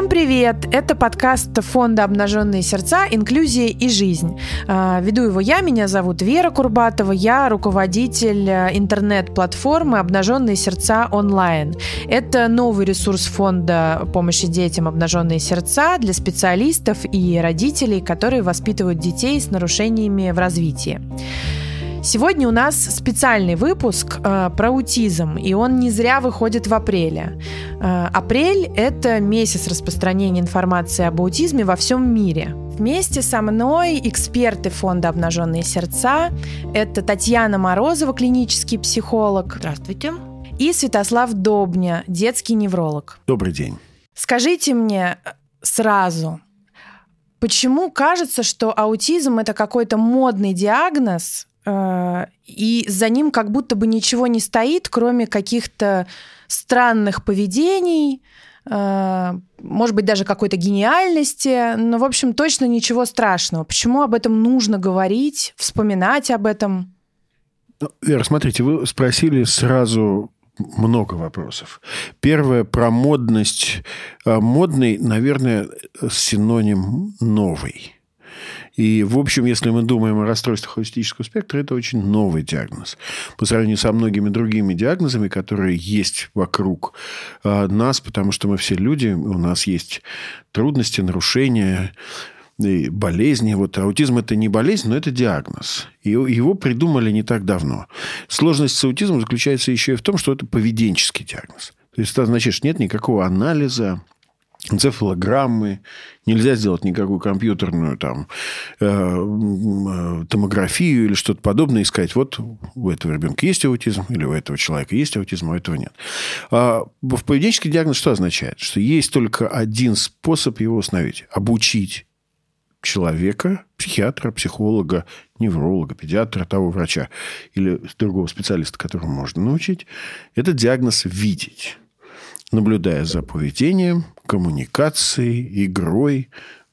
Всем привет! Это подкаст фонда «Обнаженные сердца. Инклюзия и жизнь». А, веду его я, меня зовут Вера Курбатова, я руководитель э, интернет-платформы «Обнаженные сердца онлайн». Это новый ресурс фонда помощи детям «Обнаженные сердца» для специалистов и родителей, которые воспитывают детей с нарушениями в развитии. Сегодня у нас специальный выпуск э, про аутизм, и он не зря выходит в апреле. Э, апрель – это месяц распространения информации об аутизме во всем мире. Вместе со мной эксперты фонда «Обнаженные сердца» – это Татьяна Морозова, клинический психолог. Здравствуйте. И Святослав Добня, детский невролог. Добрый день. Скажите мне сразу, почему кажется, что аутизм – это какой-то модный диагноз, Э, и за ним как будто бы ничего не стоит, кроме каких-то странных поведений, э, может быть, даже какой-то гениальности, но, в общем, точно ничего страшного. Почему об этом нужно говорить, вспоминать об этом? Ну, Вера, смотрите, вы спросили сразу много вопросов. Первое про модность. Э, модный, наверное, синоним новый. И, в общем, если мы думаем о расстройствах аутистического спектра, это очень новый диагноз. По сравнению со многими другими диагнозами, которые есть вокруг э, нас, потому что мы все люди, у нас есть трудности, нарушения, и болезни. Вот аутизм – это не болезнь, но это диагноз. И его придумали не так давно. Сложность с аутизмом заключается еще и в том, что это поведенческий диагноз. То есть это означает, что нет никакого анализа, энцефалограммы, нельзя сделать никакую компьютерную там э, э, томографию или что-то подобное и сказать, вот у этого ребенка есть аутизм, или у этого человека есть аутизм, а у этого нет. А в поведенческий диагноз что означает? Что есть только один способ его установить – обучить человека, психиатра, психолога, невролога, педиатра, того врача или другого специалиста, которого можно научить, этот диагноз видеть наблюдая за поведением, коммуникацией, игрой,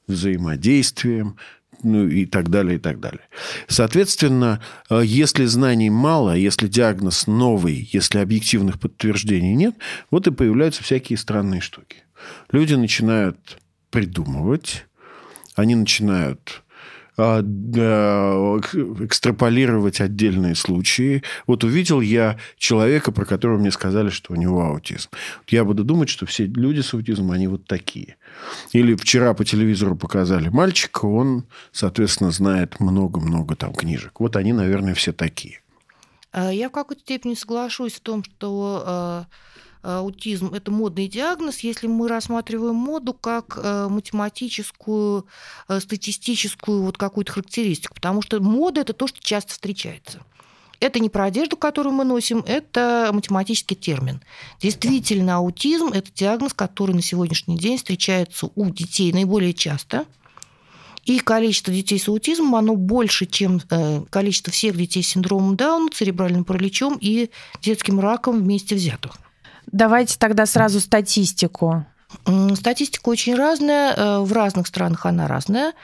взаимодействием, ну и так далее, и так далее. Соответственно, э, если знаний мало, если диагноз новый, если объективных подтверждений нет, вот и появляются всякие странные штуки. Люди начинают придумывать, они начинают экстраполировать отдельные случаи. Вот увидел я человека, про которого мне сказали, что у него аутизм. Я буду думать, что все люди с аутизмом, они вот такие. Или вчера по телевизору показали мальчика, он, соответственно, знает много-много там книжек. Вот они, наверное, все такие. А, я в какой-то степени соглашусь в том, что а, аутизм – это модный диагноз, если мы рассматриваем моду как э, математическую, э, статистическую вот какую-то характеристику, потому что мода – это то, что часто встречается. Это не про одежду, которую мы носим, это математический термин. Действительно, аутизм – это диагноз, который на сегодняшний день встречается у детей наиболее часто. И количество детей с аутизмом, оно больше, чем э, количество всех детей с синдромом Дауна, церебральным параличом и детским раком вместе взятых. Давайте тогда сразу статистику. Статистика очень разная, э, в разных странах она разная.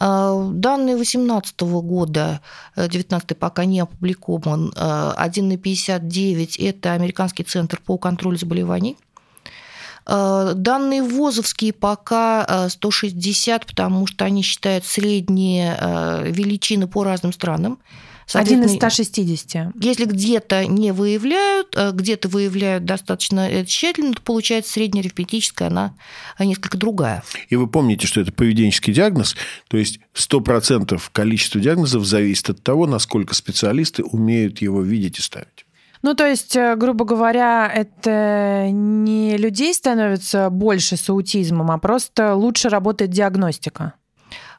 Э, данные 2018 года, 19 э, пока не опубликован, 1 на 59 – это Американский центр по контролю заболеваний. Данные ВОЗовские пока 160, потому что они считают средние величины по разным странам. Один из 160. Если где-то не выявляют, а где-то выявляют достаточно э, тщательно, то получается среднеарифметическая, она несколько другая. И вы помните, что это поведенческий диагноз, то есть 100% количества диагнозов зависит от того, насколько специалисты умеют его видеть и ставить. Ну, то есть, э, грубо говоря, это не людей становится больше с аутизмом, а просто лучше работает диагностика.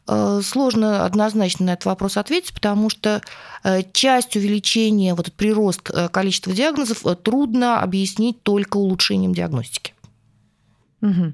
Э, сложно однозначно на этот вопрос ответить, потому что э, часть увеличения, вот этот прирост э, количества диагнозов трудно объяснить только улучшением диагностики. Угу.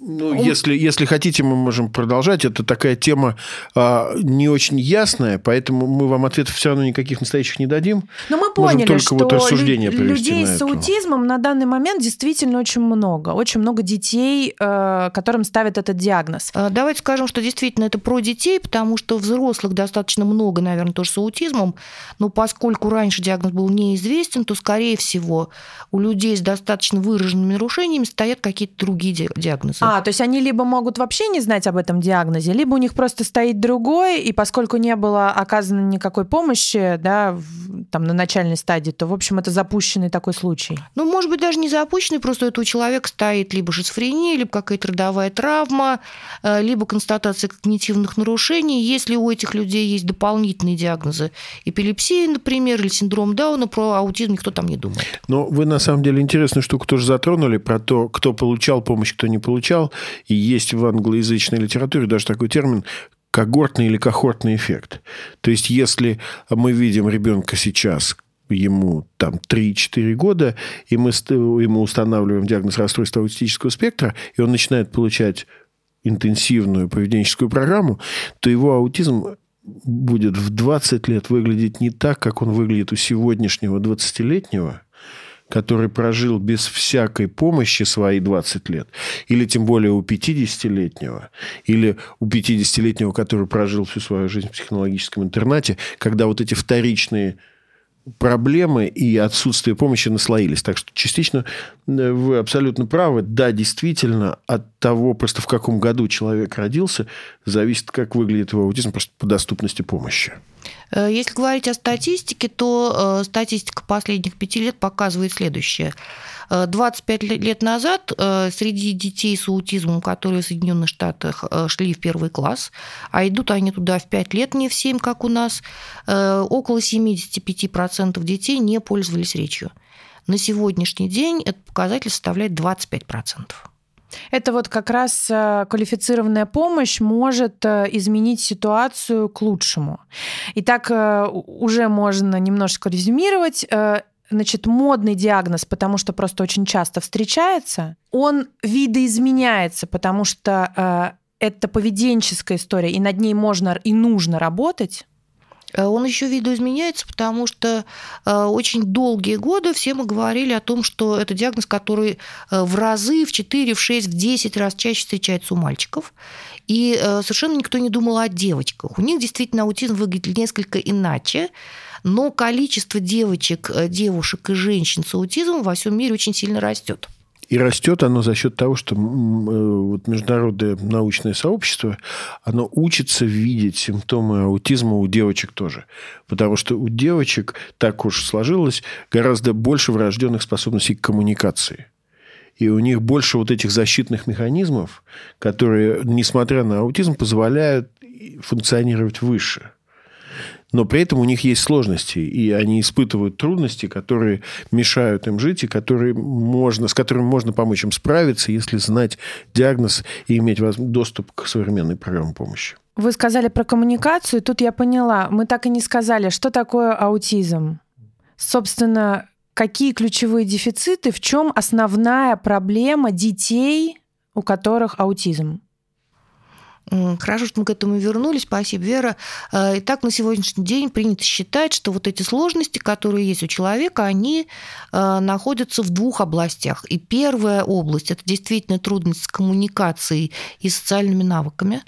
Ну, если, если хотите, мы можем продолжать. Это такая тема а, не очень ясная, поэтому мы вам ответов все равно никаких настоящих не дадим. Но мы поняли, только что вот рассуждения лю- людей с аутизмом на данный момент действительно очень много. Очень много детей, э, которым ставят этот диагноз. А, давайте скажем, что действительно это про детей, потому что взрослых достаточно много, наверное, тоже с аутизмом. Но поскольку раньше диагноз был неизвестен, то, скорее всего, у людей с достаточно выраженными нарушениями стоят какие-то другие диагнозы. А, то есть они либо могут вообще не знать об этом диагнозе, либо у них просто стоит другой, и поскольку не было оказано никакой помощи, да, в, там на начальной стадии, то, в общем, это запущенный такой случай. Ну, может быть, даже не запущенный, просто это у человека стоит либо шизофрения, либо какая-то родовая травма, э, либо констатация когнитивных нарушений. Если у этих людей есть дополнительные диагнозы, эпилепсия, например, или синдром Дауна, про аутизм никто там не думает. Но вы, на самом деле, интересную штуку тоже затронули про то, кто получал помощь, кто не получал. И есть в англоязычной литературе даже такой термин когортный или кохортный эффект. То есть, если мы видим ребенка сейчас, ему там 3-4 года, и мы ему устанавливаем диагноз расстройства аутистического спектра, и он начинает получать интенсивную поведенческую программу, то его аутизм будет в 20 лет выглядеть не так, как он выглядит у сегодняшнего 20-летнего, который прожил без всякой помощи свои 20 лет, или тем более у 50-летнего, или у 50-летнего, который прожил всю свою жизнь в технологическом интернате, когда вот эти вторичные проблемы и отсутствие помощи наслоились. Так что частично вы абсолютно правы. Да, действительно, от того, просто в каком году человек родился, зависит, как выглядит его аутизм просто по доступности помощи. Э, если говорить о статистике, то э, статистика последних пяти лет показывает следующее. 25 лет назад среди детей с аутизмом, которые в Соединенных Штатах шли в первый класс, а идут они туда в 5 лет, не в 7, как у нас, около 75% детей не пользовались речью. На сегодняшний день этот показатель составляет 25%. Это вот как раз э, квалифицированная помощь может э, изменить ситуацию к лучшему. Итак, э, уже можно немножко резюмировать значит, модный диагноз, потому что просто очень часто встречается, он видоизменяется, потому что э, это поведенческая история, и над ней можно и нужно работать. Э, он еще видоизменяется, потому что э, очень долгие годы все мы говорили о том, что это диагноз, который э, в разы, в 4, в 6, в 10 раз чаще встречается у мальчиков. И совершенно никто не думал о девочках. У них действительно аутизм выглядит несколько иначе, но количество девочек, девушек и женщин с аутизмом во всем мире очень сильно растет. И растет оно за счет того, что э, вот международное научное сообщество, оно учится видеть симптомы аутизма у девочек тоже. Потому что у девочек, так уж сложилось, гораздо больше врожденных способностей к коммуникации. И у них больше вот этих защитных механизмов, которые, несмотря на аутизм, позволяют функционировать выше но при этом у них есть сложности, и они испытывают трудности, которые мешают им жить, и которые можно, с которыми можно помочь им справиться, если знать диагноз и иметь доступ к современной программе помощи. Вы сказали про коммуникацию, тут я поняла. Мы так и не сказали, что такое аутизм. Собственно, какие ключевые дефициты, в чем основная проблема детей, у которых аутизм? Хорошо, что мы к этому вернулись. Спасибо, Вера. Э, итак, на сегодняшний день принято считать, что вот эти сложности, которые есть у человека, они э, находятся в двух областях. И первая область – это действительно трудность с коммуникацией и социальными навыками.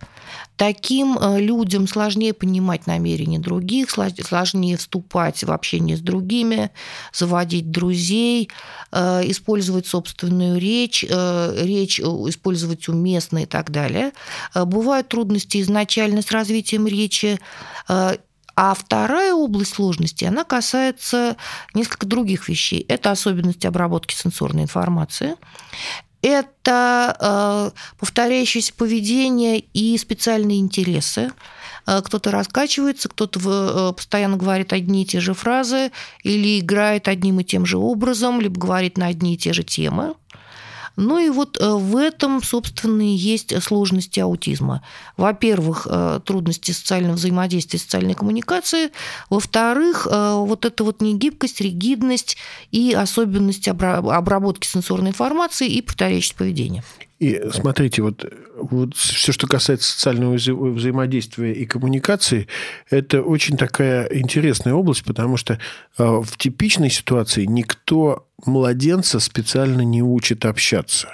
Таким э, людям сложнее понимать намерения других, сложнее вступать в общение с другими, заводить друзей, использовать собственную речь, речь использовать уместно и так далее. Бывает бывают трудности изначально с развитием речи, э, а вторая область сложности, она касается несколько других вещей. Это особенности обработки сенсорной информации, это э, повторяющееся поведение и специальные интересы. Э, кто-то раскачивается, кто-то постоянно говорит одни и те же фразы или играет одним и тем же образом, либо говорит на одни и те же темы. Ну и вот э, в этом, собственно, и есть сложности аутизма. Во-первых, э, трудности социального взаимодействия, социальной коммуникации. Во-вторых, э, вот эта вот негибкость, ригидность и особенность обработки сенсорной информации и повторяющесть поведения. И смотрите, вот, вот все, что касается социального вза- взаимодействия и коммуникации, это очень такая интересная область, потому что э, в типичной ситуации никто младенца специально не учит общаться.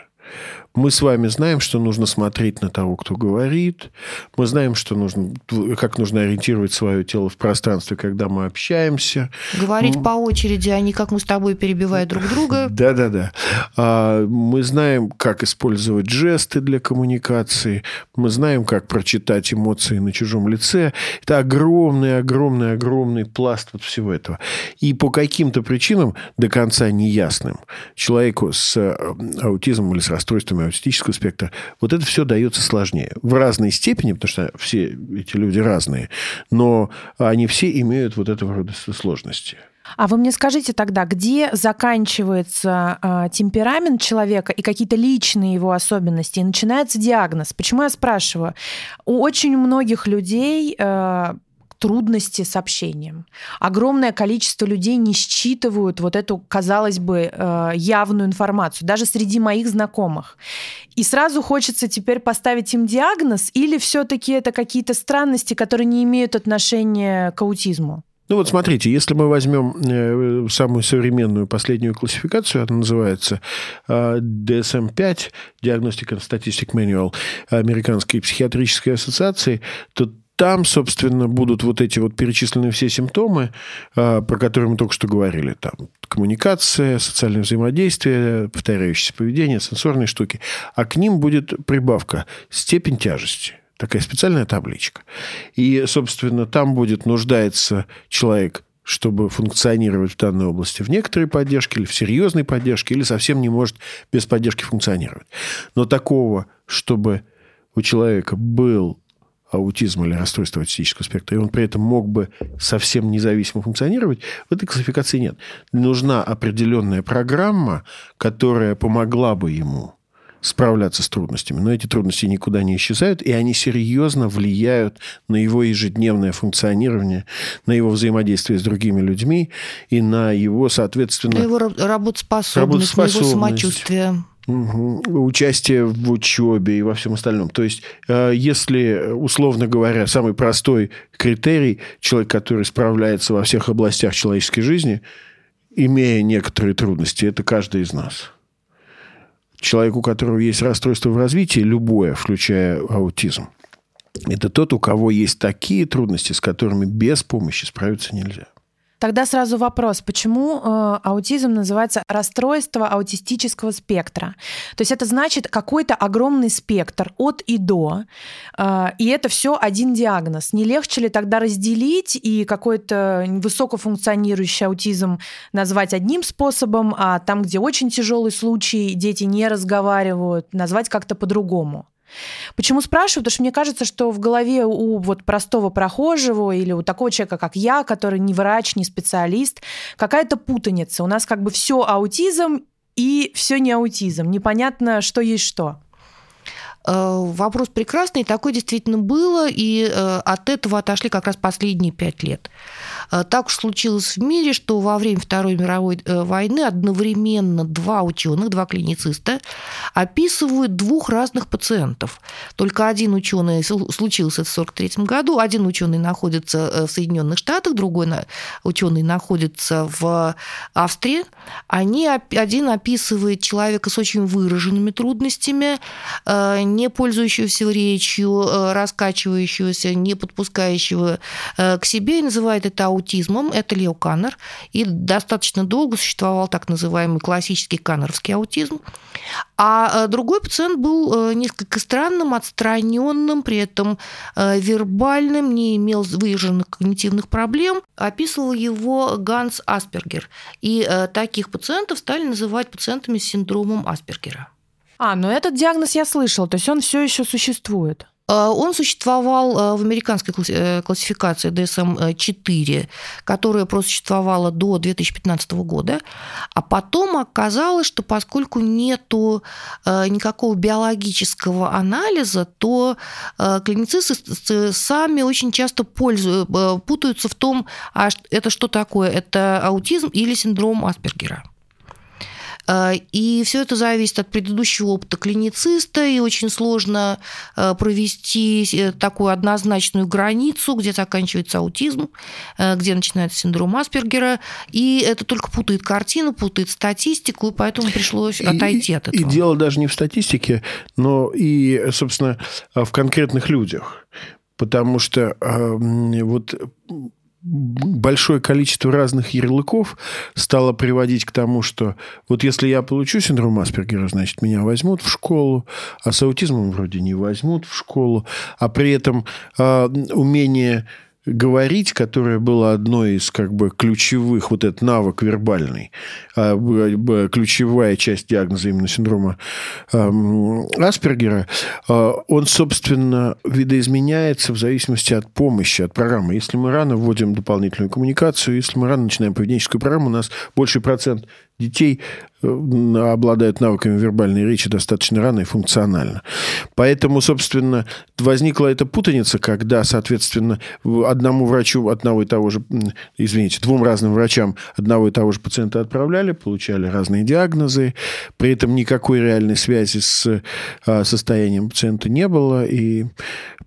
Мы с вами знаем, что нужно смотреть на того, кто говорит. Мы знаем, что нужно, как нужно ориентировать свое тело в пространстве, когда мы общаемся. Говорить ну, по очереди, а не как мы с тобой перебивая друг друга. Да-да-да. А, мы знаем, как использовать жесты для коммуникации. Мы знаем, как прочитать эмоции на чужом лице. Это огромный, огромный, огромный пласт вот всего этого. И по каким-то причинам до конца неясным человеку с э, аутизмом или с расстройствами аутистического спектра, вот это все дается сложнее. В разной степени, потому что все эти люди разные, но они все имеют вот этого рода сложности. А вы мне скажите тогда, где заканчивается э, темперамент человека и какие-то личные его особенности, и начинается диагноз? Почему я спрашиваю? У очень многих людей э, трудности с общением. Огромное количество людей не считывают вот эту, казалось бы, э, явную информацию, даже среди моих знакомых. И сразу хочется теперь поставить им диагноз, или все-таки это какие-то странности, которые не имеют отношения к аутизму? Ну вот смотрите, если мы возьмем э, самую современную последнюю классификацию, она называется DSM-5, Diagnostic and Statistic Manual Американской психиатрической ассоциации, то там, собственно, будут вот эти вот перечисленные все симптомы, а, про которые мы только что говорили. Там коммуникация, социальное взаимодействие, повторяющееся поведение, сенсорные штуки. А к ним будет прибавка степень тяжести. Такая специальная табличка. И, собственно, там будет нуждается человек чтобы функционировать в данной области в некоторой поддержке или в серьезной поддержке, или совсем не может без поддержки функционировать. Но такого, чтобы у человека был аутизм или расстройство аутистического спектра, и он при этом мог бы совсем независимо функционировать, в этой классификации нет. Нужна определенная программа, которая помогла бы ему справляться с трудностями. Но эти трудности никуда не исчезают, и они серьезно влияют на его ежедневное функционирование, на его взаимодействие с другими людьми и на его, соответственно... На его работоспособность, работоспособность. на его самочувствие. Угу. Участие в учебе и во всем остальном. То есть, э, если, условно говоря, самый простой критерий, человек, который справляется во всех областях человеческой жизни, имея некоторые трудности, это каждый из нас. Человек, у которого есть расстройство в развитии, любое, включая аутизм, это тот, у кого есть такие трудности, с которыми без помощи справиться нельзя. Тогда сразу вопрос, почему э, аутизм называется расстройство аутистического спектра? То есть это значит какой-то огромный спектр от и до, э, и это все один диагноз. Не легче ли тогда разделить и какой-то высокофункционирующий аутизм назвать одним способом, а там, где очень тяжелый случай, дети не разговаривают, назвать как-то по-другому? Почему спрашиваю? Потому что мне кажется, что в голове у вот простого прохожего или у такого человека, как я, который не врач, не специалист, какая-то путаница. У нас как бы все аутизм и все не аутизм. Непонятно, что есть что. Э, вопрос прекрасный, такое действительно было, и э, от этого отошли как раз последние пять лет. Э, так уж случилось в мире, что во время Второй мировой войны одновременно два ученых, два клинициста описывают двух разных пациентов. Только один ученый случился в 1943 году, один ученый находится в Соединенных Штатах, другой ученый находится в Австрии. Они, один описывает человека с очень выраженными трудностями, не пользующегося речью, э, раскачивающегося, не подпускающего э, к себе, и называет это аутизмом. Это Лео Каннер. И достаточно долго существовал так называемый классический каннеровский аутизм. А э, другой пациент был несколько странным, отстраненным, при этом вербальным, не имел выраженных когнитивных проблем. Описывал его Ганс Аспергер. И таких пациентов стали называть пациентами с синдромом Аспергера. А, ну этот диагноз я слышал, то есть он все еще существует. А, он существовал а, в американской э, классификации DSM-4, которая просуществовала до 2015 года, а потом оказалось, что поскольку нету никакого биологического анализа, то клиницисты сами очень часто пользуют, путаются в том, а это что такое, это аутизм или синдром Аспергера. И все это зависит от предыдущего опыта клинициста, и очень сложно провести такую однозначную границу, где заканчивается аутизм, где начинается синдром Аспергера, и это только путает картину, путает статистику, и поэтому пришлось отойти и, от этого. И дело даже не в статистике, но и, собственно, в конкретных людях. Потому что э, вот большое количество разных ярлыков стало приводить к тому, что вот если я получу синдром Аспергера, значит, меня возьмут в школу, а с аутизмом вроде не возьмут в школу, а при этом э, умение говорить, которое было одной из как бы ключевых, вот этот навык вербальный, а, ключевая часть диагноза именно синдрома Аспергера, а, он, собственно, видоизменяется в зависимости от помощи, от программы. Если мы рано вводим дополнительную коммуникацию, если мы рано начинаем поведенческую программу, у нас больший процент детей э, обладают навыками вербальной речи достаточно рано и функционально. Поэтому, собственно, возникла эта путаница, когда, соответственно, одному врачу одного и того же, извините, двум разным врачам одного и того же пациента отправляли, получали разные диагнозы, при этом никакой реальной связи с а, состоянием пациента не было, и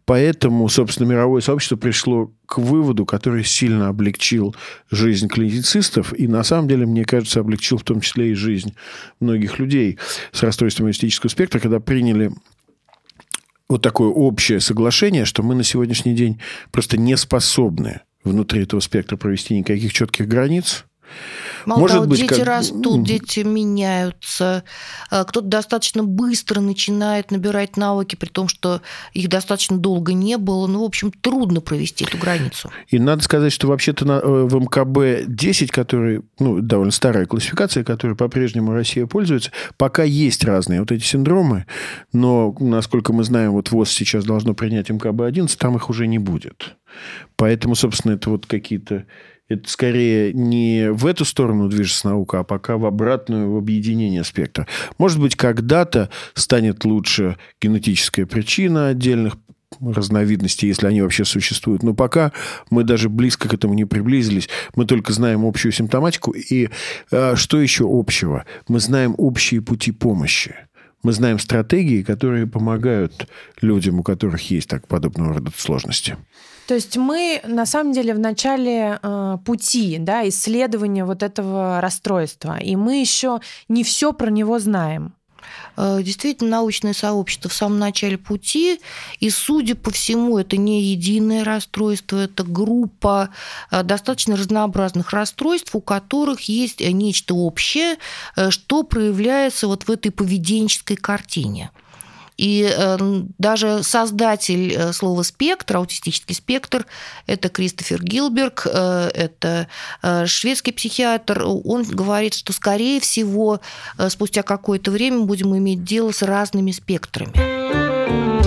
поэтому, собственно, мировое сообщество пришло к выводу, который сильно облегчил жизнь клиницистов и, на самом деле, мне кажется, облегчил в том числе и жизнь многих людей с расстройством аутистического спектра, когда приняли вот такое общее соглашение, что мы на сегодняшний день просто не способны внутри этого спектра провести никаких четких границ, Мало Может того, быть, дети как... растут, дети меняются. А, кто-то достаточно быстро начинает набирать навыки, при том, что их достаточно долго не было. Ну, в общем, трудно провести эту границу. И надо сказать, что вообще-то э, в МКБ-10, который, ну, довольно старая классификация, которой по-прежнему Россия пользуется, пока есть разные вот эти синдромы, но, насколько мы знаем, вот ВОЗ сейчас должно принять МКБ-11, там их уже не будет. Поэтому, собственно, это вот какие-то это скорее не в эту сторону движется наука, а пока в обратную, в объединение спектра. Может быть, когда-то станет лучше генетическая причина отдельных разновидностей, если они вообще существуют. Но пока мы даже близко к этому не приблизились. Мы только знаем общую симптоматику. И э, что еще общего? Мы знаем общие пути помощи. Мы знаем стратегии, которые помогают людям, у которых есть так подобного рода сложности. То есть мы на самом деле в начале э, пути, да, исследования вот этого расстройства, и мы еще не все про него знаем. Э, действительно, научное сообщество в самом начале пути, и, судя по всему, это не единое расстройство, это группа э, достаточно разнообразных расстройств, у которых есть нечто общее, э, что проявляется вот в этой поведенческой картине. И э, даже создатель э, слова спектр, аутистический спектр, это Кристофер Гилберг, э, это шведский психиатр, он говорит, что, скорее всего, спустя какое-то время будем иметь дело с разными спектрами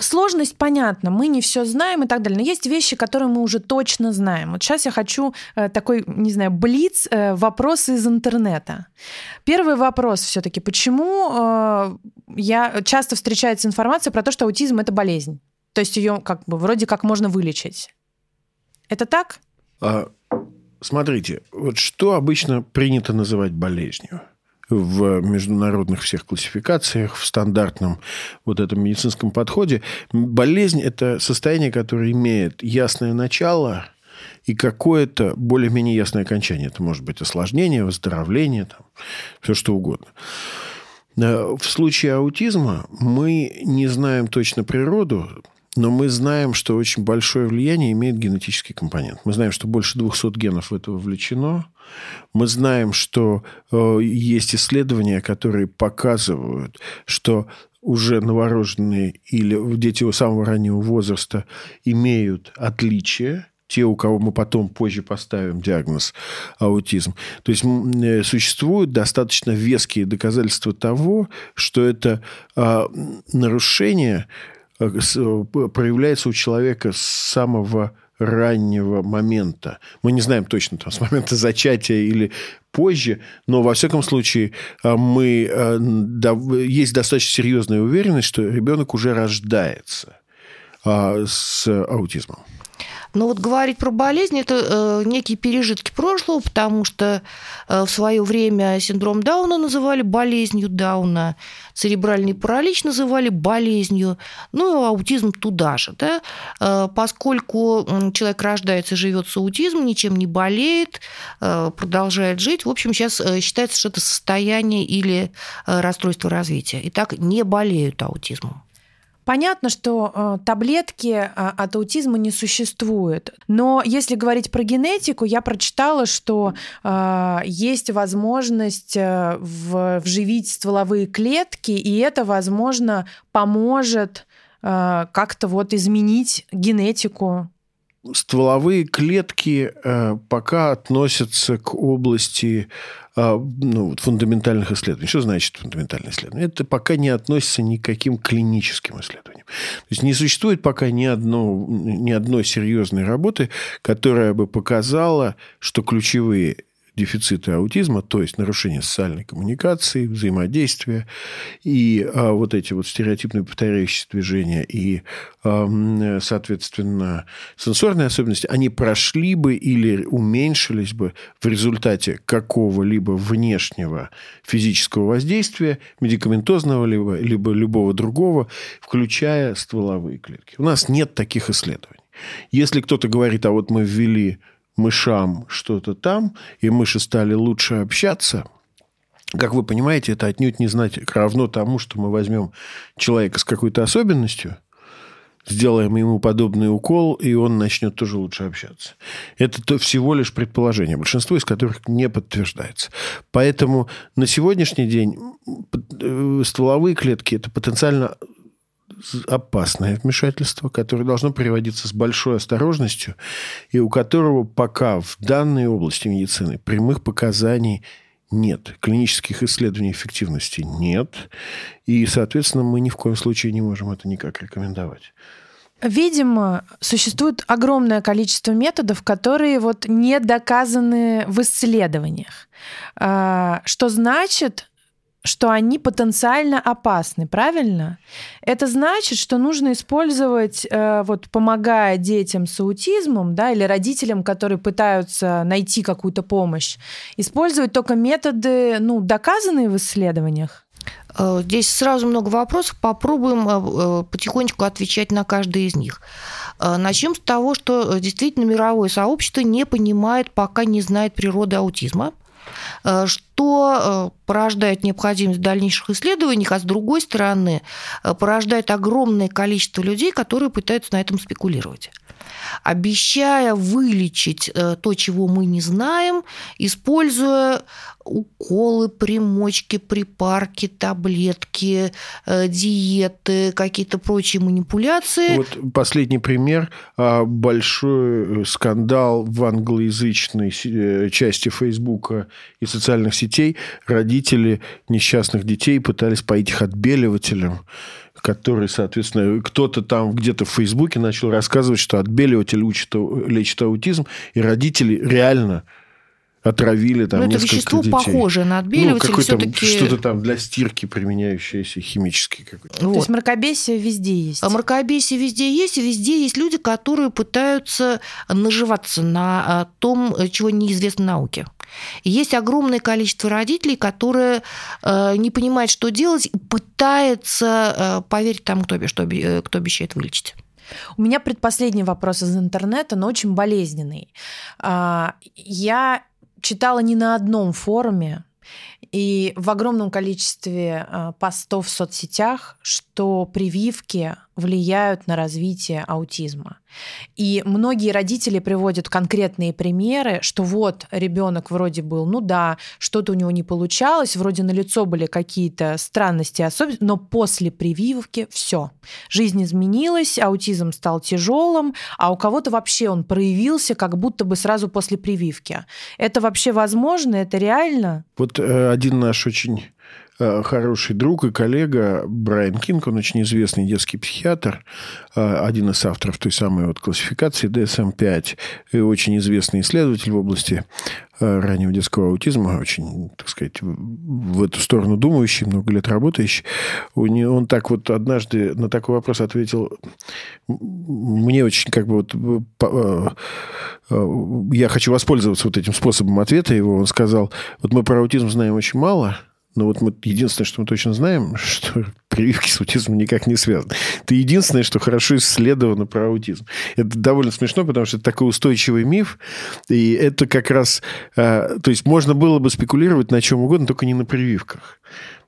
сложность понятна, мы не все знаем и так далее. Но есть вещи, которые мы уже точно знаем. Вот сейчас я хочу э, такой, не знаю, блиц, э, вопросы из интернета. Первый вопрос все-таки, почему э, я часто встречается информация про то, что аутизм это болезнь? То есть ее как бы вроде как можно вылечить. Это так? А, смотрите, вот что обычно принято называть болезнью? В международных всех классификациях, в стандартном вот этом медицинском подходе. Болезнь – это состояние, которое имеет ясное начало и какое-то более-менее ясное окончание. Это может быть осложнение, выздоровление, там, все что угодно. Э, в случае аутизма мы не знаем точно природу, но мы знаем, что очень большое влияние имеет генетический компонент. Мы знаем, что больше 200 генов в это вовлечено. Мы знаем, что э, есть исследования, которые показывают, что уже новорожденные или дети у самого раннего возраста имеют отличия те, у кого мы потом позже поставим диагноз аутизм. То есть э, существуют достаточно веские доказательства того, что это э, нарушение э, проявляется у человека с самого раннего момента. Мы не знаем точно, там, с момента зачатия или позже, но, во всяком случае, э, мы, есть достаточно серьезная уверенность, что ребенок уже рождается с аутизмом. Но вот говорить про болезнь это э, некие пережитки прошлого, потому что э, в свое время синдром Дауна называли болезнью Дауна, церебральный паралич называли болезнью, ну и аутизм туда же. Да? Э, поскольку человек рождается и живет с аутизмом, ничем не болеет, продолжает жить, в общем, сейчас считается, что это состояние или расстройство развития. Итак, не болеют аутизмом. Понятно, что э, таблетки э, от аутизма не существует. Но если говорить про генетику, я прочитала, что э, есть возможность э, в, вживить стволовые клетки, и это, возможно, поможет э, как-то вот изменить генетику стволовые клетки э, пока относятся к области э, ну, фундаментальных исследований. Что значит фундаментальное исследование? Это пока не относится ни к каким клиническим исследованиям. То есть не существует пока ни, одно, ни одной серьезной работы, которая бы показала, что ключевые дефициты аутизма, то есть нарушение социальной коммуникации, взаимодействия и а, вот эти вот стереотипные повторяющиеся движения и, а, соответственно, сенсорные особенности, они прошли бы или уменьшились бы в результате какого-либо внешнего физического воздействия, медикаментозного либо, либо любого другого, включая стволовые клетки. У нас нет таких исследований. Если кто-то говорит, а вот мы ввели мышам что-то там, и мыши стали лучше общаться, как вы понимаете, это отнюдь не знать равно тому, что мы возьмем человека с какой-то особенностью, сделаем ему подобный укол, и он начнет тоже лучше общаться. Это то всего лишь предположение, большинство из которых не подтверждается. Поэтому на сегодняшний день э, стволовые клетки – это потенциально опасное вмешательство, которое должно приводиться с большой осторожностью, и у которого пока в данной области медицины прямых показаний нет. Клинических исследований эффективности нет. И, соответственно, мы ни в коем случае не можем это никак рекомендовать. Видимо, существует огромное количество методов, которые вот не доказаны в исследованиях. А, что значит, что они потенциально опасны, правильно? Это значит, что нужно использовать, э, вот помогая детям с аутизмом, да, или родителям, которые пытаются найти какую-то помощь, использовать только методы, ну, доказанные в исследованиях. Э, здесь сразу много вопросов, попробуем э, потихонечку отвечать на каждый из них. Начнем с того, что действительно мировое сообщество не понимает, пока не знает природы аутизма. Э, что э, порождает необходимость дальнейших исследованиях, а с другой стороны э, порождает огромное количество людей, которые пытаются на этом спекулировать обещая вылечить то, чего мы не знаем, используя уколы, примочки, припарки, таблетки, э, диеты, какие-то прочие манипуляции. Вот последний пример. А, большой э, скандал в англоязычной э, части Фейсбука и социальных сетей. Родители несчастных детей пытались поить их отбеливателем который, соответственно, кто-то там где-то в Фейсбуке начал рассказывать, что отбеливатель учит, лечит аутизм, и родители реально отравили там ну, несколько это вещество детей. похожее на отбеливатель. Ну, все-таки... Что-то там для стирки применяющееся, химический какой-то. Вот. То есть мракобесие везде есть. А мракобесие везде есть, и везде есть люди, которые пытаются наживаться на а, том, чего неизвестно науке. И есть огромное количество родителей, которые э, не понимают, что делать, и пытаются э, поверить тому, кто, что, кто обещает вылечить. У меня предпоследний вопрос из интернета, но очень болезненный. Я читала не на одном форуме и в огромном количестве а, постов в соцсетях, что прививки влияют на развитие аутизма. И многие родители приводят конкретные примеры, что вот ребенок вроде был, ну да, что-то у него не получалось, вроде на лицо были какие-то странности, особенности, но после прививки все. Жизнь изменилась, аутизм стал тяжелым, а у кого-то вообще он проявился как будто бы сразу после прививки. Это вообще возможно? Это реально? Вот э, один наш очень хороший друг и коллега Брайан Кинг, он очень известный детский психиатр, э, один из авторов той самой вот классификации DSM-5 и очень известный исследователь в области э, раннего детского аутизма, очень, так сказать, в эту сторону думающий, много лет работающий. Он так вот однажды на такой вопрос ответил, мне очень как бы вот я хочу воспользоваться вот этим способом ответа его. Он сказал, вот мы про аутизм знаем очень мало, но вот мы единственное, что мы точно знаем, что прививки с аутизмом никак не связаны. Это единственное, что хорошо исследовано про аутизм. Это довольно смешно, потому что это такой устойчивый миф, и это как раз... А, то есть можно было бы спекулировать на чем угодно, только не на прививках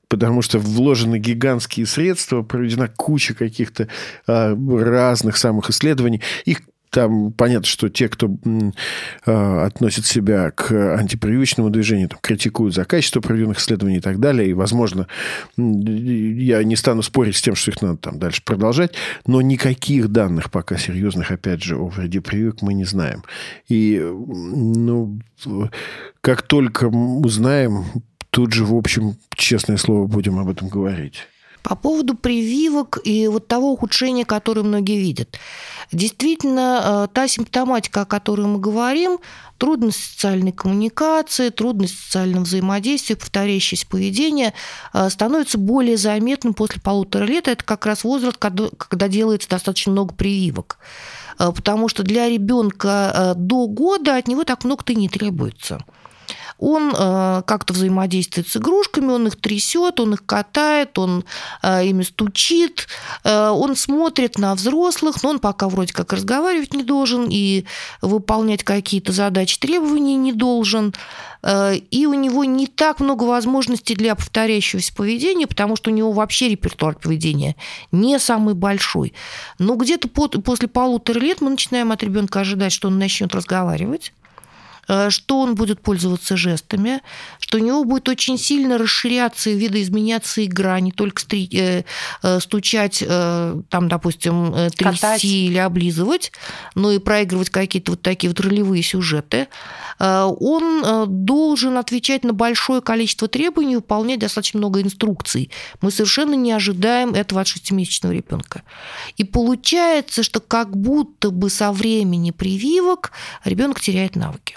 потому что вложены гигантские средства, проведена куча каких-то а, разных самых исследований. Их там понятно, что те, кто э, относит себя к антипрививочному движению, там, критикуют за качество проведенных исследований и так далее. И, возможно, я не стану спорить с тем, что их надо там дальше продолжать, но никаких данных пока серьезных, опять же, о вреде прививок мы не знаем. И, ну, как только узнаем, тут же, в общем, честное слово, будем об этом говорить. По поводу прививок и вот того ухудшения, которое многие видят. Действительно, э, та симптоматика, о которой мы говорим, трудность социальной коммуникации, трудность социального взаимодействия, повторяющееся поведение э, становится более заметным после полутора лет. Это как раз возраст, когда делается достаточно много прививок. Э, потому что для ребенка до года от него так много-то не требуется он э, как-то взаимодействует с игрушками, он их трясет, он их катает, он э, ими стучит, э, он смотрит на взрослых, но он пока вроде как разговаривать не должен и выполнять какие-то задачи, требования не должен. И у него не так много возможностей для повторяющегося поведения, потому что у него вообще репертуар поведения не самый большой. Но где-то после полутора лет мы начинаем от ребенка ожидать, что он начнет разговаривать что он будет пользоваться жестами, что у него будет очень сильно расширяться и видоизменяться игра, не только стри- э, э, стучать, там, допустим, трясти Катать. или облизывать, но и проигрывать какие-то вот такие вот ролевые сюжеты. Он должен отвечать на большое количество требований, выполнять достаточно много инструкций. Мы совершенно не ожидаем этого от шестимесячного ребенка. И получается, что как будто бы со времени прививок ребенок теряет навыки.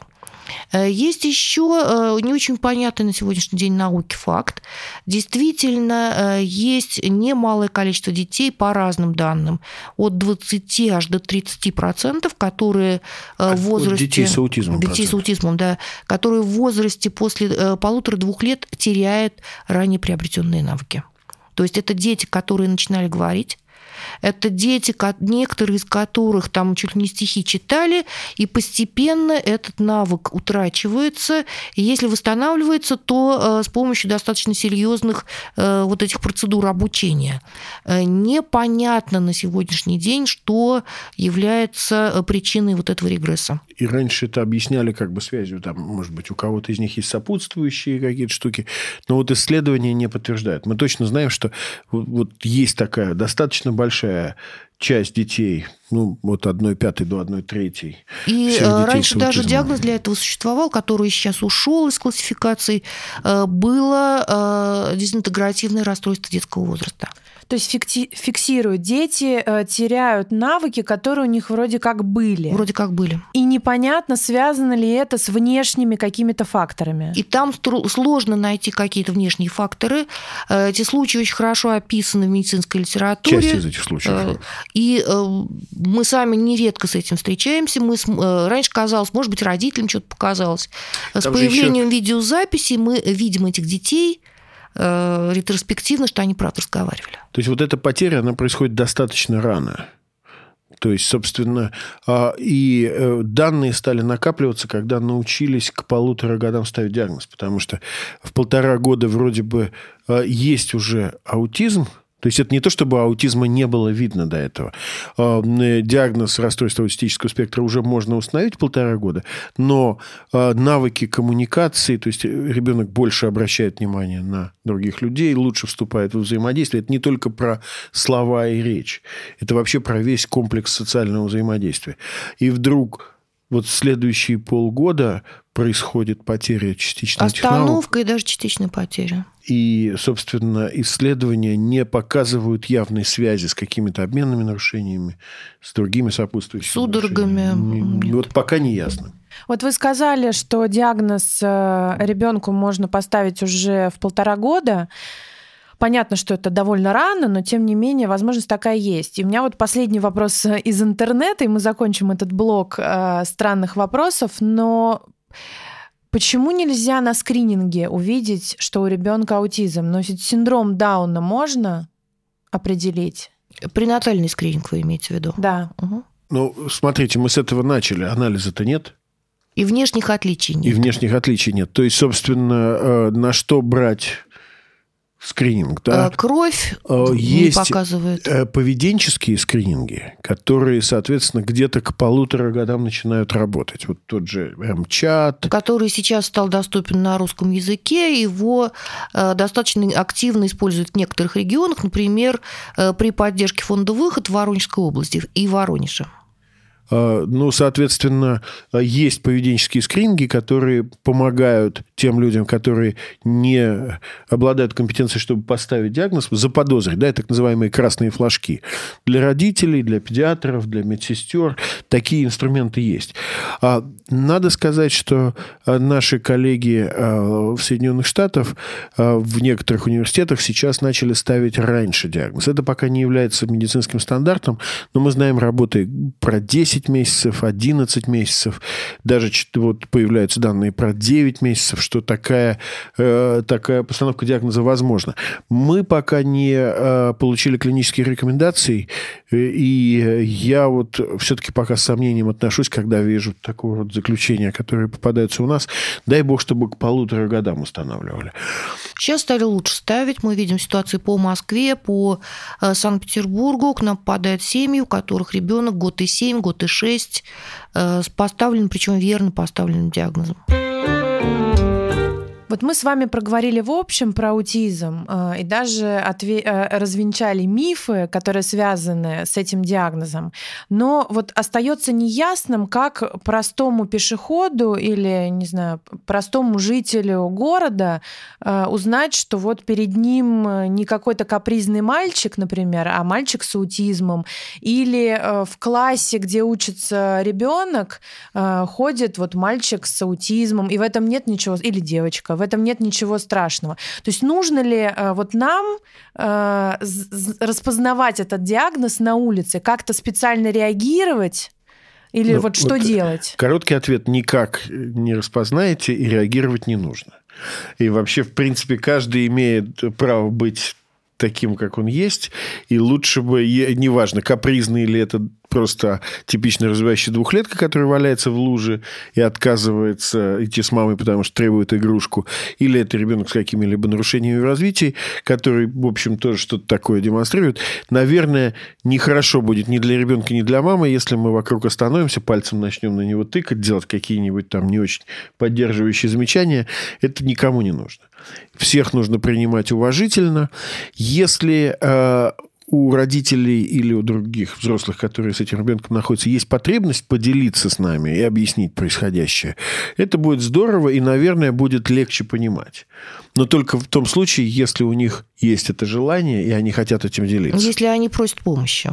Э, есть еще э, не очень понятный на сегодняшний день науки факт. Действительно, э, есть немалое количество детей по разным данным, от 20 аж до 30 процентов, которые в возрасте... Детей с аутизмом. Детей процент. с аутизмом, да. Которые в возрасте после полутора-двух лет теряют ранее приобретенные навыки. То есть это дети, которые начинали говорить, это дети, некоторые из которых там чуть ли не стихи читали, и постепенно этот навык утрачивается. И если восстанавливается, то э, с помощью достаточно серьезных э, вот этих процедур обучения. Э, непонятно на сегодняшний день, что является причиной вот этого регресса. И раньше это объясняли как бы связью, там, может быть, у кого-то из них есть сопутствующие какие-то штуки, но вот исследования не подтверждают. Мы точно знаем, что вот есть такая достаточно большая большая часть детей, ну, от 1 пятой до 1 третьей. И э, раньше даже диагноз для этого существовал, который сейчас ушел из классификации, э, было э, дезинтегративное расстройство детского возраста. То есть фикти- фиксируют. Дети э, теряют навыки, которые у них вроде как были. Вроде как были. И непонятно, связано ли это с внешними какими-то факторами. И там сложно найти какие-то внешние факторы. Э, эти случаи очень хорошо описаны в медицинской литературе. Часть из этих случаев. Э, и э, мы сами нередко с этим встречаемся. Мы с, э, раньше казалось, может быть, родителям что-то показалось. Там с появлением еще... видеозаписи мы видим этих детей э, ретроспективно, что они правда разговаривали. То есть вот эта потеря, она происходит достаточно рано. То есть, собственно, а, и э, данные стали накапливаться, когда научились к полутора годам ставить диагноз. Потому что в полтора года вроде бы а, есть уже аутизм, то есть это не то, чтобы аутизма не было видно до этого. А, диагноз расстройства аутистического спектра уже можно установить полтора года, но а, навыки коммуникации, то есть ребенок больше обращает внимание на других людей, лучше вступает в взаимодействие. Это не только про слова и речь, это вообще про весь комплекс социального взаимодействия. И вдруг вот следующие полгода происходит потеря частичной Остановка и даже частичная потеря. И, собственно, исследования не показывают явной связи с какими-то обменными нарушениями, с другими сопутствующими Судорогами. Вот пока не ясно. Вот вы сказали, что диагноз э, ребенку можно поставить уже в полтора года. Понятно, что это довольно рано, но тем не менее возможность такая есть. И у меня вот последний вопрос из интернета, и мы закончим этот блок э, странных вопросов. Но почему нельзя на скрининге увидеть, что у ребенка аутизм? Но синдром Дауна можно определить? Пренатальный скрининг вы имеете в виду? Да. Угу. Ну, смотрите, мы с этого начали. Анализа-то нет. И внешних отличий нет. И внешних отличий нет. То есть, собственно, э, на что брать скрининг, да? А, Кровь Э, не Есть показывает. э, поведенческие скрининги, которые, соответственно, где-то к полутора годам начинают работать. Вот тот же МЧАТ. который сейчас стал доступен на русском языке. Его э, достаточно активно используют в некоторых регионах, например, при поддержке фонда «Выход» в Воронежской области и Воронеже. Э, Ну, соответственно, э, есть поведенческие скрининги, которые помогают тем людям, которые не обладают компетенцией, чтобы поставить диагноз, заподозрить, да, так называемые красные флажки. Для родителей, для педиатров, для медсестер такие инструменты есть. А Надо сказать, что наши коллеги в Соединенных Штатах в некоторых университетах сейчас начали ставить раньше диагноз. Это пока не является медицинским стандартом, но мы знаем работы про 10 месяцев, 11 месяцев, даже вот появляются данные про 9 месяцев, что такая, э, такая постановка диагноза возможна. Мы пока не э, получили клинические рекомендации, э, и я вот все-таки пока с сомнением отношусь, когда вижу такого вот заключения, которые попадаются у нас. Дай бог, чтобы к полутора годам устанавливали. Сейчас стали лучше ставить. Мы видим ситуации по Москве, по Санкт-Петербургу. К нам попадают семьи, у которых ребенок год и 7, год и 6 э, с поставленным, причем верно поставленным диагнозом. Вот мы с вами проговорили в общем про аутизм э, и даже отве- э, развенчали мифы, которые связаны с этим диагнозом. Но вот остается неясным, как простому пешеходу или, не знаю, простому жителю города э, узнать, что вот перед ним э, не какой-то капризный мальчик, например, а мальчик с аутизмом, или э, в классе, где учится ребенок, э, ходит вот мальчик с аутизмом, и в этом нет ничего, или девочка, в этом нет ничего страшного. То есть нужно ли э, вот нам э, распознавать этот диагноз на улице, как-то специально реагировать? Или Ну, вот что вот, делать? Короткий ответ – никак не распознаете и реагировать не нужно. И вообще, в принципе, каждый имеет право быть таким, как он есть, и лучше бы, неважно, капризный ли это просто типично развивающая двухлетка, которая валяется в луже и отказывается идти с мамой, потому что требует игрушку, или это ребенок с какими-либо нарушениями в развитии, который, в общем, тоже что-то такое демонстрирует, наверное, нехорошо будет ни для ребенка, ни для мамы, если мы вокруг остановимся, пальцем начнем на него тыкать, делать какие-нибудь там не очень поддерживающие замечания. Это никому не нужно. Всех нужно принимать уважительно. Если э, у родителей или у других взрослых, которые с этим ребенком находятся, есть потребность поделиться с нами и объяснить происходящее, это будет здорово и, наверное, будет легче понимать. Но только в том случае, если у них есть это желание, и они хотят этим делиться. Если они просят помощи.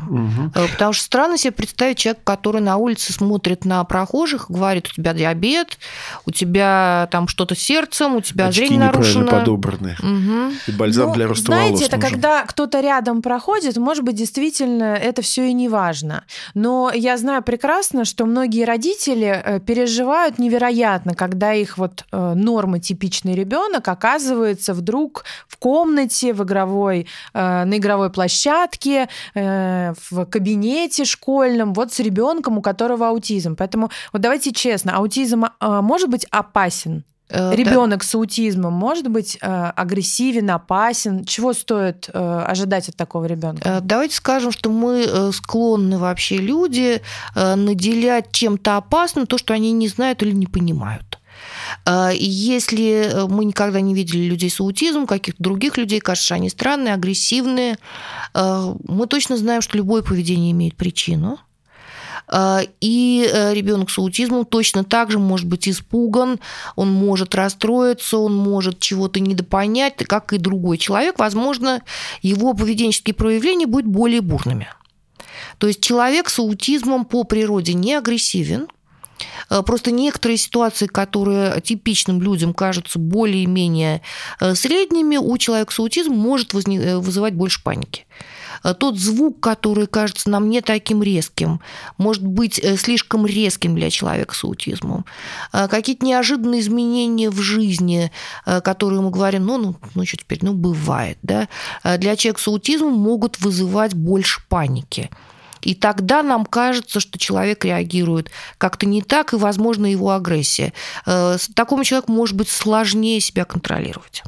Э, Потому что странно себе представить человека, который на улице смотрит на прохожих, говорит, у тебя диабет, у тебя там что-то с сердцем, у тебя Очки зрение неправильно нарушено. подобраны. Мгм. И бальзам Ну, для роста знаете, волос это нужен. когда кто-то рядом проходит, может быть, действительно это все и не важно. Но я знаю прекрасно, что многие родители э, переживают невероятно, когда их вот э, нормотипичный ребенок оказывается вдруг в комнате, в игровой, э, на игровой площадке, в кабинете школьном, вот с ребенком, у которого аутизм. Поэтому вот давайте честно, аутизм э, может быть опасен? Э, да. Ребенок с аутизмом может быть э, агрессивен, опасен. Чего стоит э, ожидать от такого ребенка? Давайте скажем, что мы склонны вообще люди наделять чем-то опасным то, что они не знают или не понимают. Если мы никогда не видели людей с аутизмом, каких-то других людей, кажется, что они странные, агрессивные, мы точно знаем, что любое поведение имеет причину. Э, и ребенок с аутизмом точно так же может быть испуган, он может расстроиться, он может чего-то недопонять, как и другой человек. Возможно, его поведенческие проявления будут более бурными. То есть человек с аутизмом по природе не агрессивен, Э, просто некоторые ситуации, которые типичным людям кажутся более-менее э, средними, у человека с аутизмом может э, вызывать больше паники тот звук, который кажется нам не таким резким, может быть слишком резким для человека с аутизмом. Какие-то неожиданные изменения в жизни, которые мы говорим, ну, ну, ну что теперь, ну, бывает, да, для человека с аутизмом могут вызывать больше паники. И тогда нам кажется, что человек реагирует как-то не так, и, возможно, его агрессия. Э, такому человеку может быть сложнее себя контролировать.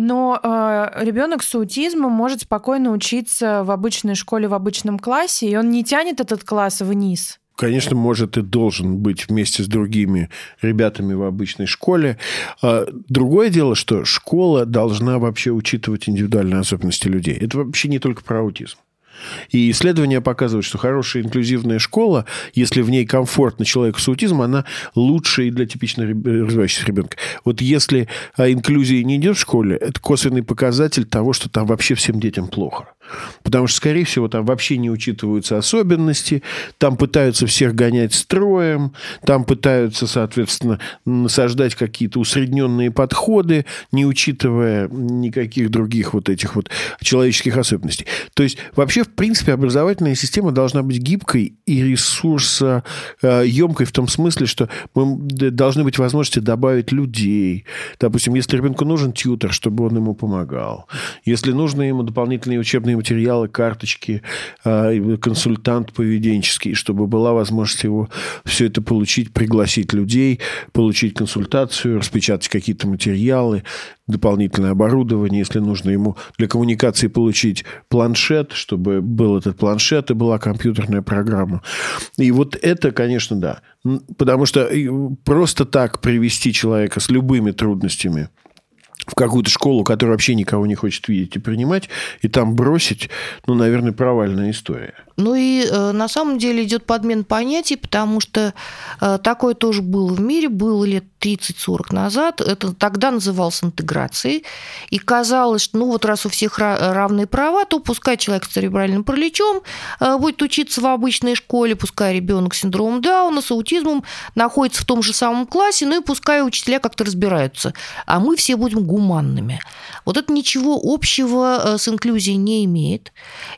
Но э, ребенок с аутизмом может спокойно учиться в обычной школе, в обычном классе, и он не тянет этот класс вниз конечно, может и должен быть вместе с другими ребятами в обычной школе. А другое дело, что школа должна вообще учитывать индивидуальные особенности людей. Это вообще не только про аутизм. И исследования показывают, что хорошая инклюзивная школа, если в ней комфортно человеку с аутизмом, она лучше и для типично развивающегося ребенка. Вот если а, инклюзии не идет в школе, это косвенный показатель того, что там вообще всем детям плохо. Потому что, скорее всего, там вообще не учитываются особенности, там пытаются всех гонять строем, там пытаются, соответственно, насаждать какие-то усредненные подходы, не учитывая никаких других вот этих вот человеческих особенностей. То есть, вообще, в принципе, образовательная система должна быть гибкой и ресурсоемкой в том смысле, что мы должны быть возможности добавить людей. Допустим, если ребенку нужен тьютер, чтобы он ему помогал. Если нужны ему дополнительные учебные материалы, карточки, а, консультант поведенческий, чтобы была возможность его все это получить, пригласить людей, получить консультацию, распечатать какие-то материалы, дополнительное оборудование, если нужно ему для коммуникации получить планшет, чтобы был этот планшет и была компьютерная программа. И вот это, конечно, да. Потому что просто так привести человека с любыми трудностями в какую-то школу, которая вообще никого не хочет видеть и принимать, и там бросить, ну, наверное, провальная история. Ну и э, на самом деле идет подмен понятий, потому что э, такое тоже было в мире, было лет 30-40 назад. Это тогда называлось интеграцией. И казалось, что ну вот раз у всех равные права, то пускай человек с церебральным параличом э, будет учиться в обычной школе, пускай ребенок с синдромом Дауна, с аутизмом находится в том же самом классе, ну и пускай учителя как-то разбираются. А мы все будем гуманными. Вот это ничего общего с инклюзией не имеет.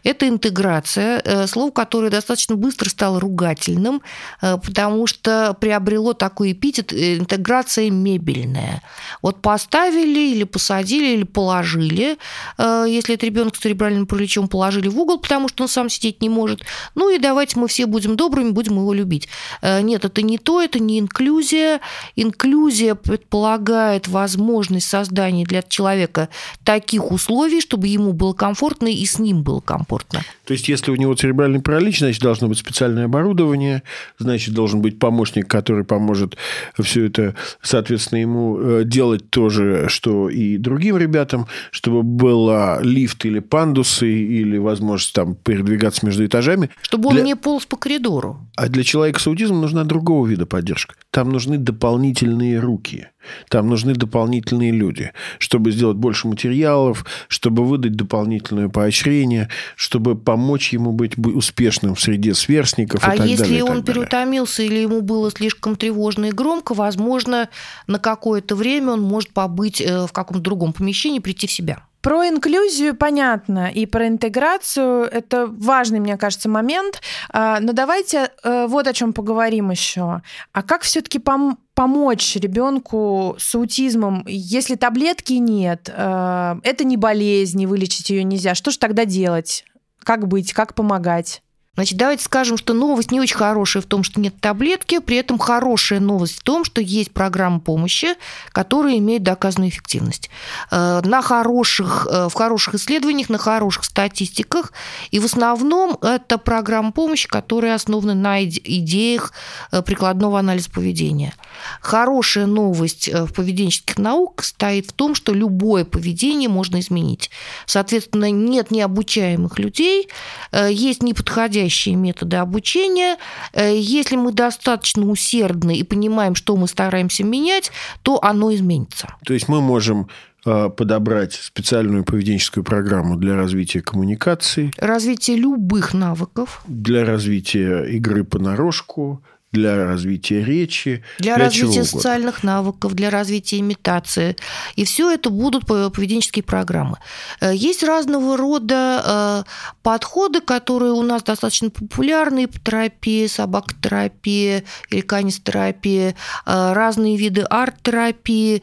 Это интеграция слово, которое достаточно быстро стало ругательным, э, потому что приобрело такой эпитет э, интеграция мебельная. Вот поставили или посадили, или положили, э, если это ребенок с церебральным параличом, положили в угол, потому что он сам сидеть не может. Ну и давайте мы все будем добрыми, будем его любить. Нет, это не то, это не инклюзия. Инклюзия предполагает возможность создания для человека таких условий, чтобы ему было комфортно и с ним было комфортно. То есть, если у него церебральный паралич, значит, должно быть специальное оборудование, значит, должен быть помощник, который поможет все это, соответственно, ему э, делать то же, что и другим ребятам, чтобы была лифт или пандусы, или возможность там передвигаться между этажами. Чтобы он для... не полз по коридору. А для человека с аутизмом нужна другого вида поддержка. Там нужны дополнительные руки. Там нужны дополнительные люди, чтобы сделать больше материалов, чтобы выдать дополнительное поощрение, чтобы помочь ему быть успешным в среде сверстников. А и так если далее, он переутомился или ему было слишком тревожно и громко, возможно, на какое-то время он может побыть э, в каком-то другом помещении, прийти в себя. Про инклюзию понятно, и про интеграцию это важный, мне кажется, момент. А, но давайте э, вот о чем поговорим еще. А как все-таки пом- помочь ребенку с аутизмом, если таблетки нет, э, это не болезнь, не вылечить ее нельзя. Что же тогда делать? Как быть? Как помогать? Значит, давайте скажем, что новость не очень хорошая в том, что нет таблетки, при этом хорошая новость в том, что есть программа помощи, которая имеет доказанную эффективность. Э, на хороших, э, в хороших исследованиях, на хороших статистиках, и в основном это программа помощи, которая основана на идеях э, прикладного анализа поведения. Хорошая новость в поведенческих науках стоит в том, что любое поведение можно изменить. Соответственно, нет необучаемых людей, есть неподходящие настоящие методы обучения. Э, если мы достаточно усердны и понимаем, что мы стараемся менять, то оно изменится. То есть мы можем э, подобрать специальную поведенческую программу для развития коммуникации. Развитие любых навыков. Для развития игры понарошку, для развития речи, для, для развития социальных навыков, для развития имитации. И все это будут поведенческие программы. Э, есть разного рода э, подходы, которые у нас достаточно популярны, ипотерапия, собакотерапия или канистерапия, э, разные виды арт-терапии,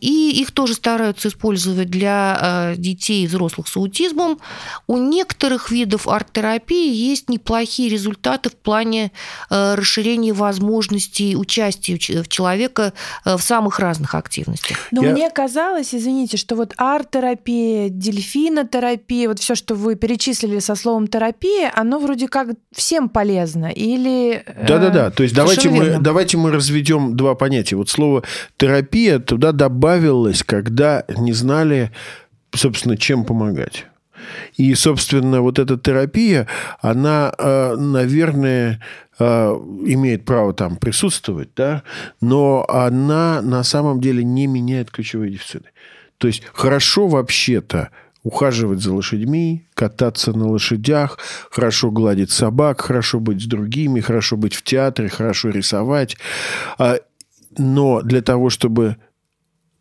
и их тоже стараются использовать для детей и взрослых с аутизмом. У некоторых видов арт-терапии есть неплохие результаты в плане расширения расширении возможностей участия в человека э, в самых разных активностях. Но Я... мне казалось, извините, что вот арт-терапия, дельфинотерапия, вот все, что вы перечислили со словом терапия, оно вроде как всем полезно или... Э, Да-да-да, то есть давайте мы, давайте мы разведем два понятия. Вот слово терапия туда добавилось, когда не знали, собственно, чем помогать. И, собственно, вот эта терапия, она, э, наверное, э, имеет право там присутствовать, да, но она на самом деле не меняет ключевые дефициты. То есть хорошо вообще-то ухаживать за лошадьми, кататься на лошадях, хорошо гладить собак, хорошо быть с другими, хорошо быть в театре, хорошо рисовать. А, но для того, чтобы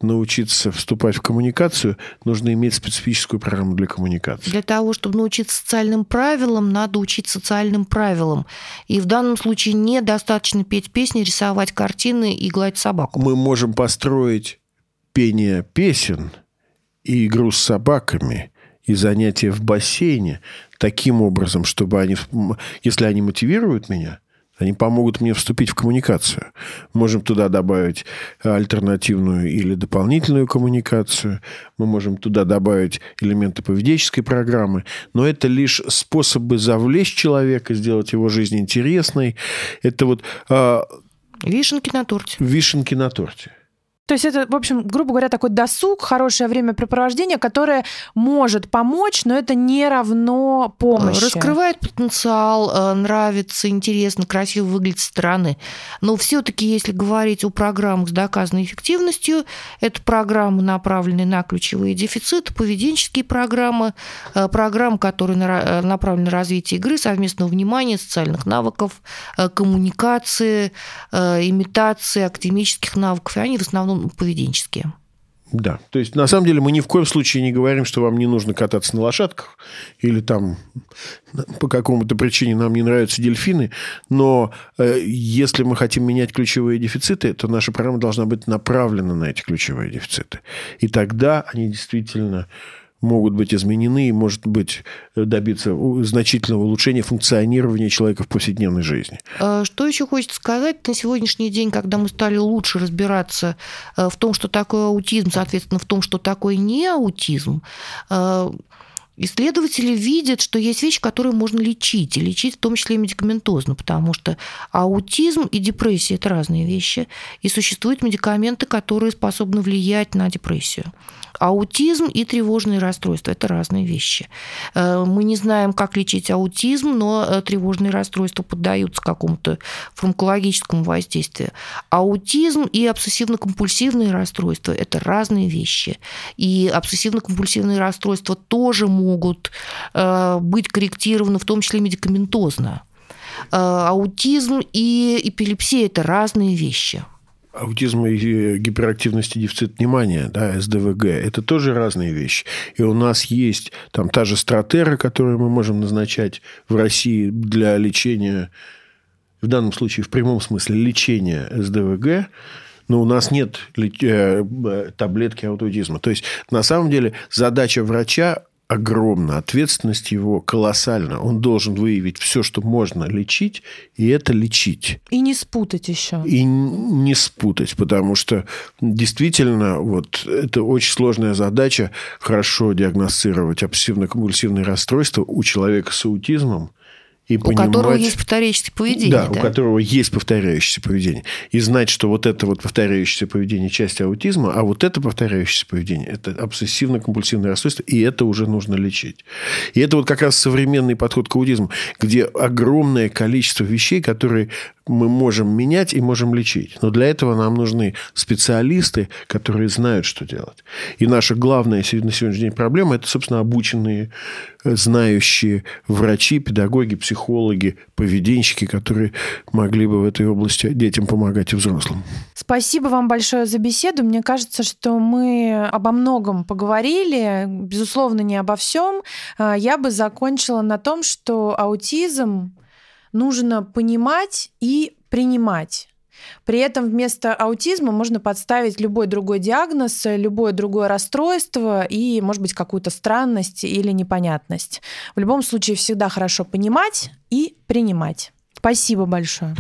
научиться вступать в коммуникацию, нужно иметь специфическую программу для коммуникации. Для того, чтобы научиться социальным правилам, надо учить социальным правилам. И в данном случае недостаточно петь песни, рисовать картины и гладить собаку. Мы можем построить пение песен и игру с собаками и занятия в бассейне таким образом, чтобы они, если они мотивируют меня – они помогут мне вступить в коммуникацию. Можем туда добавить альтернативную или дополнительную коммуникацию. Мы можем туда добавить элементы поведенческой программы. Но это лишь способы завлечь человека, сделать его жизнь интересной. Это вот... А, вишенки на торте. Вишенки на торте. То есть это, в общем, грубо говоря, такой досуг, хорошее времяпрепровождение, которое может помочь, но это не равно помощи. Раскрывает потенциал, э, нравится, интересно, красиво выглядит со стороны. Но все-таки, если говорить о программах с доказанной эффективностью, это программы, направленные на ключевые дефициты, поведенческие программы, э, программы, которые э, направлены на развитие игры, совместного внимания, социальных навыков, коммуникации, имитации академических навыков. И они в основном поведенческие. Да, то есть на самом деле мы ни в коем случае не говорим, что вам не нужно кататься на лошадках или там по какому-то причине нам не нравятся дельфины, но э, если мы хотим менять ключевые дефициты, то наша программа должна быть направлена на эти ключевые дефициты. И тогда они действительно могут быть изменены и, может быть, добиться значительного улучшения функционирования человека в повседневной жизни. А что еще хочется сказать? На сегодняшний день, когда мы стали лучше разбираться э, в том, что такое аутизм, соответственно, в том, что такое не аутизм, э, Исследователи видят, что есть вещи, которые можно лечить, и лечить в том числе и медикаментозно, потому что аутизм и депрессия – это разные вещи, и существуют медикаменты, которые способны влиять на депрессию. Аутизм и тревожные расстройства – это разные вещи. Э, мы не знаем, как лечить аутизм, но э, тревожные расстройства поддаются какому-то фармакологическому воздействию. Аутизм и обсессивно-компульсивные расстройства – это разные вещи. И обсессивно-компульсивные расстройства тоже могут э, быть корректированы, в том числе медикаментозно. Аутизм и эпилепсия – это разные вещи аутизм и гиперактивность и дефицит внимания, да, СДВГ, это тоже разные вещи. И у нас есть там та же стратера, которую мы можем назначать в России для лечения, в данном случае в прямом смысле лечения СДВГ, но у нас нет э, таблетки аутизма. То есть, на самом деле, задача врача огромна, ответственность его колоссальна. Он должен выявить все, что можно лечить, и это лечить. И не спутать еще. И не спутать, потому что действительно вот это очень сложная задача хорошо диагностировать обсессивно-компульсивное расстройство у человека с аутизмом и у понимать... которого есть повторяющееся поведение. Да, Да, у которого есть повторяющееся поведение. И знать, что вот это вот повторяющееся поведение – часть аутизма, а вот это повторяющееся поведение – это обсессивно-компульсивное расстройство, и это уже нужно лечить. И это вот как раз современный подход к аутизму, где огромное количество вещей, которые мы можем менять и можем лечить. Но для этого нам нужны специалисты, которые знают, что делать. И наша главная на сегодняшний день проблема – это, собственно, обученные, э, знающие врачи, педагоги, психологи, поведенщики, которые могли бы в этой области детям помогать и взрослым. Спасибо вам большое за беседу. Мне кажется, что мы обо многом поговорили, безусловно, не обо всем. А, я бы закончила на том, что аутизм нужно понимать и принимать. При этом вместо аутизма можно подставить любой другой диагноз, любое другое расстройство и, может быть, какую-то странность или непонятность. В любом случае всегда хорошо понимать и принимать. Спасибо большое.